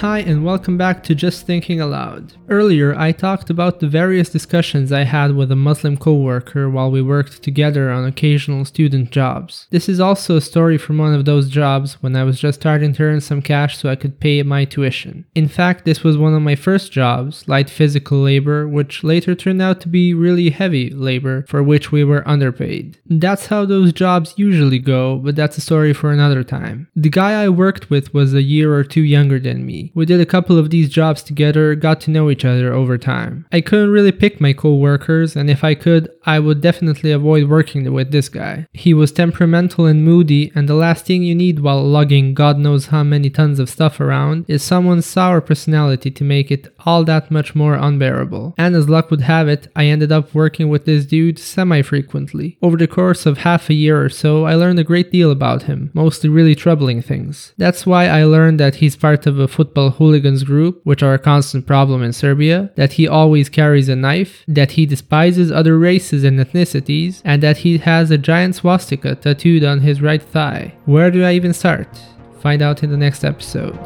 Hi, and welcome back to Just Thinking Aloud. Earlier, I talked about the various discussions I had with a Muslim coworker while we worked together on occasional student jobs. This is also a story from one of those jobs when I was just starting to earn some cash so I could pay my tuition. In fact, this was one of my first jobs, light physical labor, which later turned out to be really heavy labor for which we were underpaid. That's how those jobs usually go, but that's a story for another time. The guy I worked with was a year or two younger than me. We did a couple of these jobs together, got to know each other over time. I couldn't really pick my co-workers, and if I could, I would definitely avoid working with this guy. He was temperamental and moody, and the last thing you need while lugging God knows how many tons of stuff around is someone's sour personality to make it all that much more unbearable. And as luck would have it, I ended up working with this dude semi frequently. Over the course of half a year or so, I learned a great deal about him, mostly really troubling things. That's why I learned that he's part of a football football hooligans group, which are a constant problem in Serbia, that he always carries a knife, that he despises other races and ethnicities, and that he has a giant swastika tattooed on his right thigh. Where do I even start? Find out in the next episode.